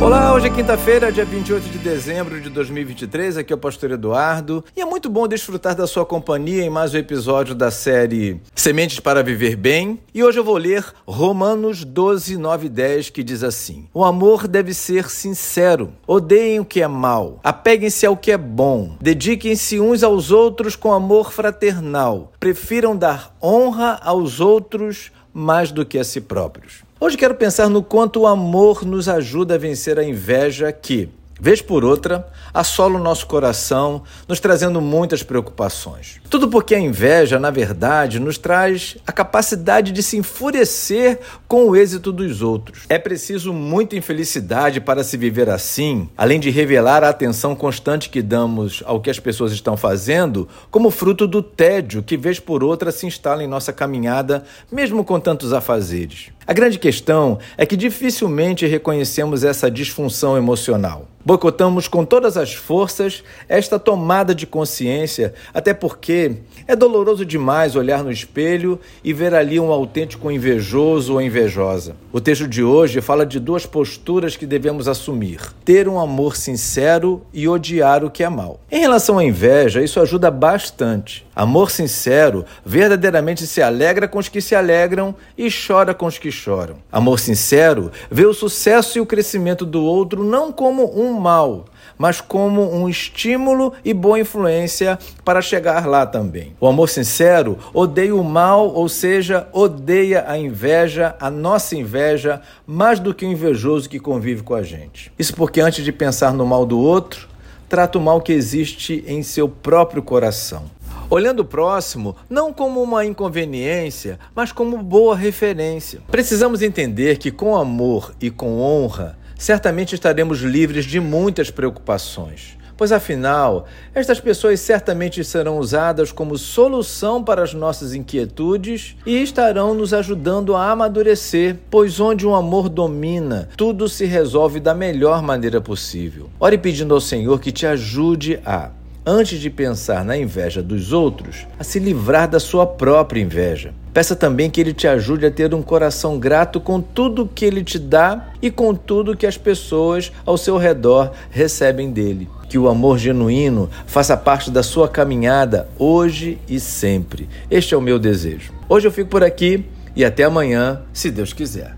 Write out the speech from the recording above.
Olá, hoje é quinta-feira, dia 28 de dezembro de 2023. Aqui é o Pastor Eduardo e é muito bom desfrutar da sua companhia em mais um episódio da série Sementes para Viver Bem. E hoje eu vou ler Romanos 12, 9 e 10, que diz assim: O amor deve ser sincero, odeiem o que é mal, apeguem-se ao que é bom, dediquem-se uns aos outros com amor fraternal, prefiram dar honra aos outros mais do que a si próprios. Hoje quero pensar no quanto o amor nos ajuda a vencer a inveja que, vez por outra, assola o nosso coração, nos trazendo muitas preocupações. Tudo porque a inveja, na verdade, nos traz a capacidade de se enfurecer com o êxito dos outros. É preciso muita infelicidade para se viver assim, além de revelar a atenção constante que damos ao que as pessoas estão fazendo, como fruto do tédio que, vez por outra, se instala em nossa caminhada, mesmo com tantos afazeres. A grande questão é que dificilmente reconhecemos essa disfunção emocional. Boicotamos com todas as forças esta tomada de consciência, até porque é doloroso demais olhar no espelho e ver ali um autêntico invejoso ou invejosa. O texto de hoje fala de duas posturas que devemos assumir: ter um amor sincero e odiar o que é mal. Em relação à inveja, isso ajuda bastante. Amor sincero verdadeiramente se alegra com os que se alegram e chora com os que choram. Amor sincero vê o sucesso e o crescimento do outro não como um mal, mas como um estímulo e boa influência para chegar lá também. O amor sincero odeia o mal, ou seja, odeia a inveja, a nossa inveja, mais do que o invejoso que convive com a gente. Isso porque antes de pensar no mal do outro, trata o mal que existe em seu próprio coração olhando o próximo não como uma inconveniência, mas como boa referência. Precisamos entender que com amor e com honra, certamente estaremos livres de muitas preocupações. Pois afinal, estas pessoas certamente serão usadas como solução para as nossas inquietudes e estarão nos ajudando a amadurecer, pois onde o amor domina, tudo se resolve da melhor maneira possível. Ore pedindo ao Senhor que te ajude a antes de pensar na inveja dos outros, a se livrar da sua própria inveja. Peça também que ele te ajude a ter um coração grato com tudo que ele te dá e com tudo que as pessoas ao seu redor recebem dele. Que o amor genuíno faça parte da sua caminhada hoje e sempre. Este é o meu desejo. Hoje eu fico por aqui e até amanhã, se Deus quiser.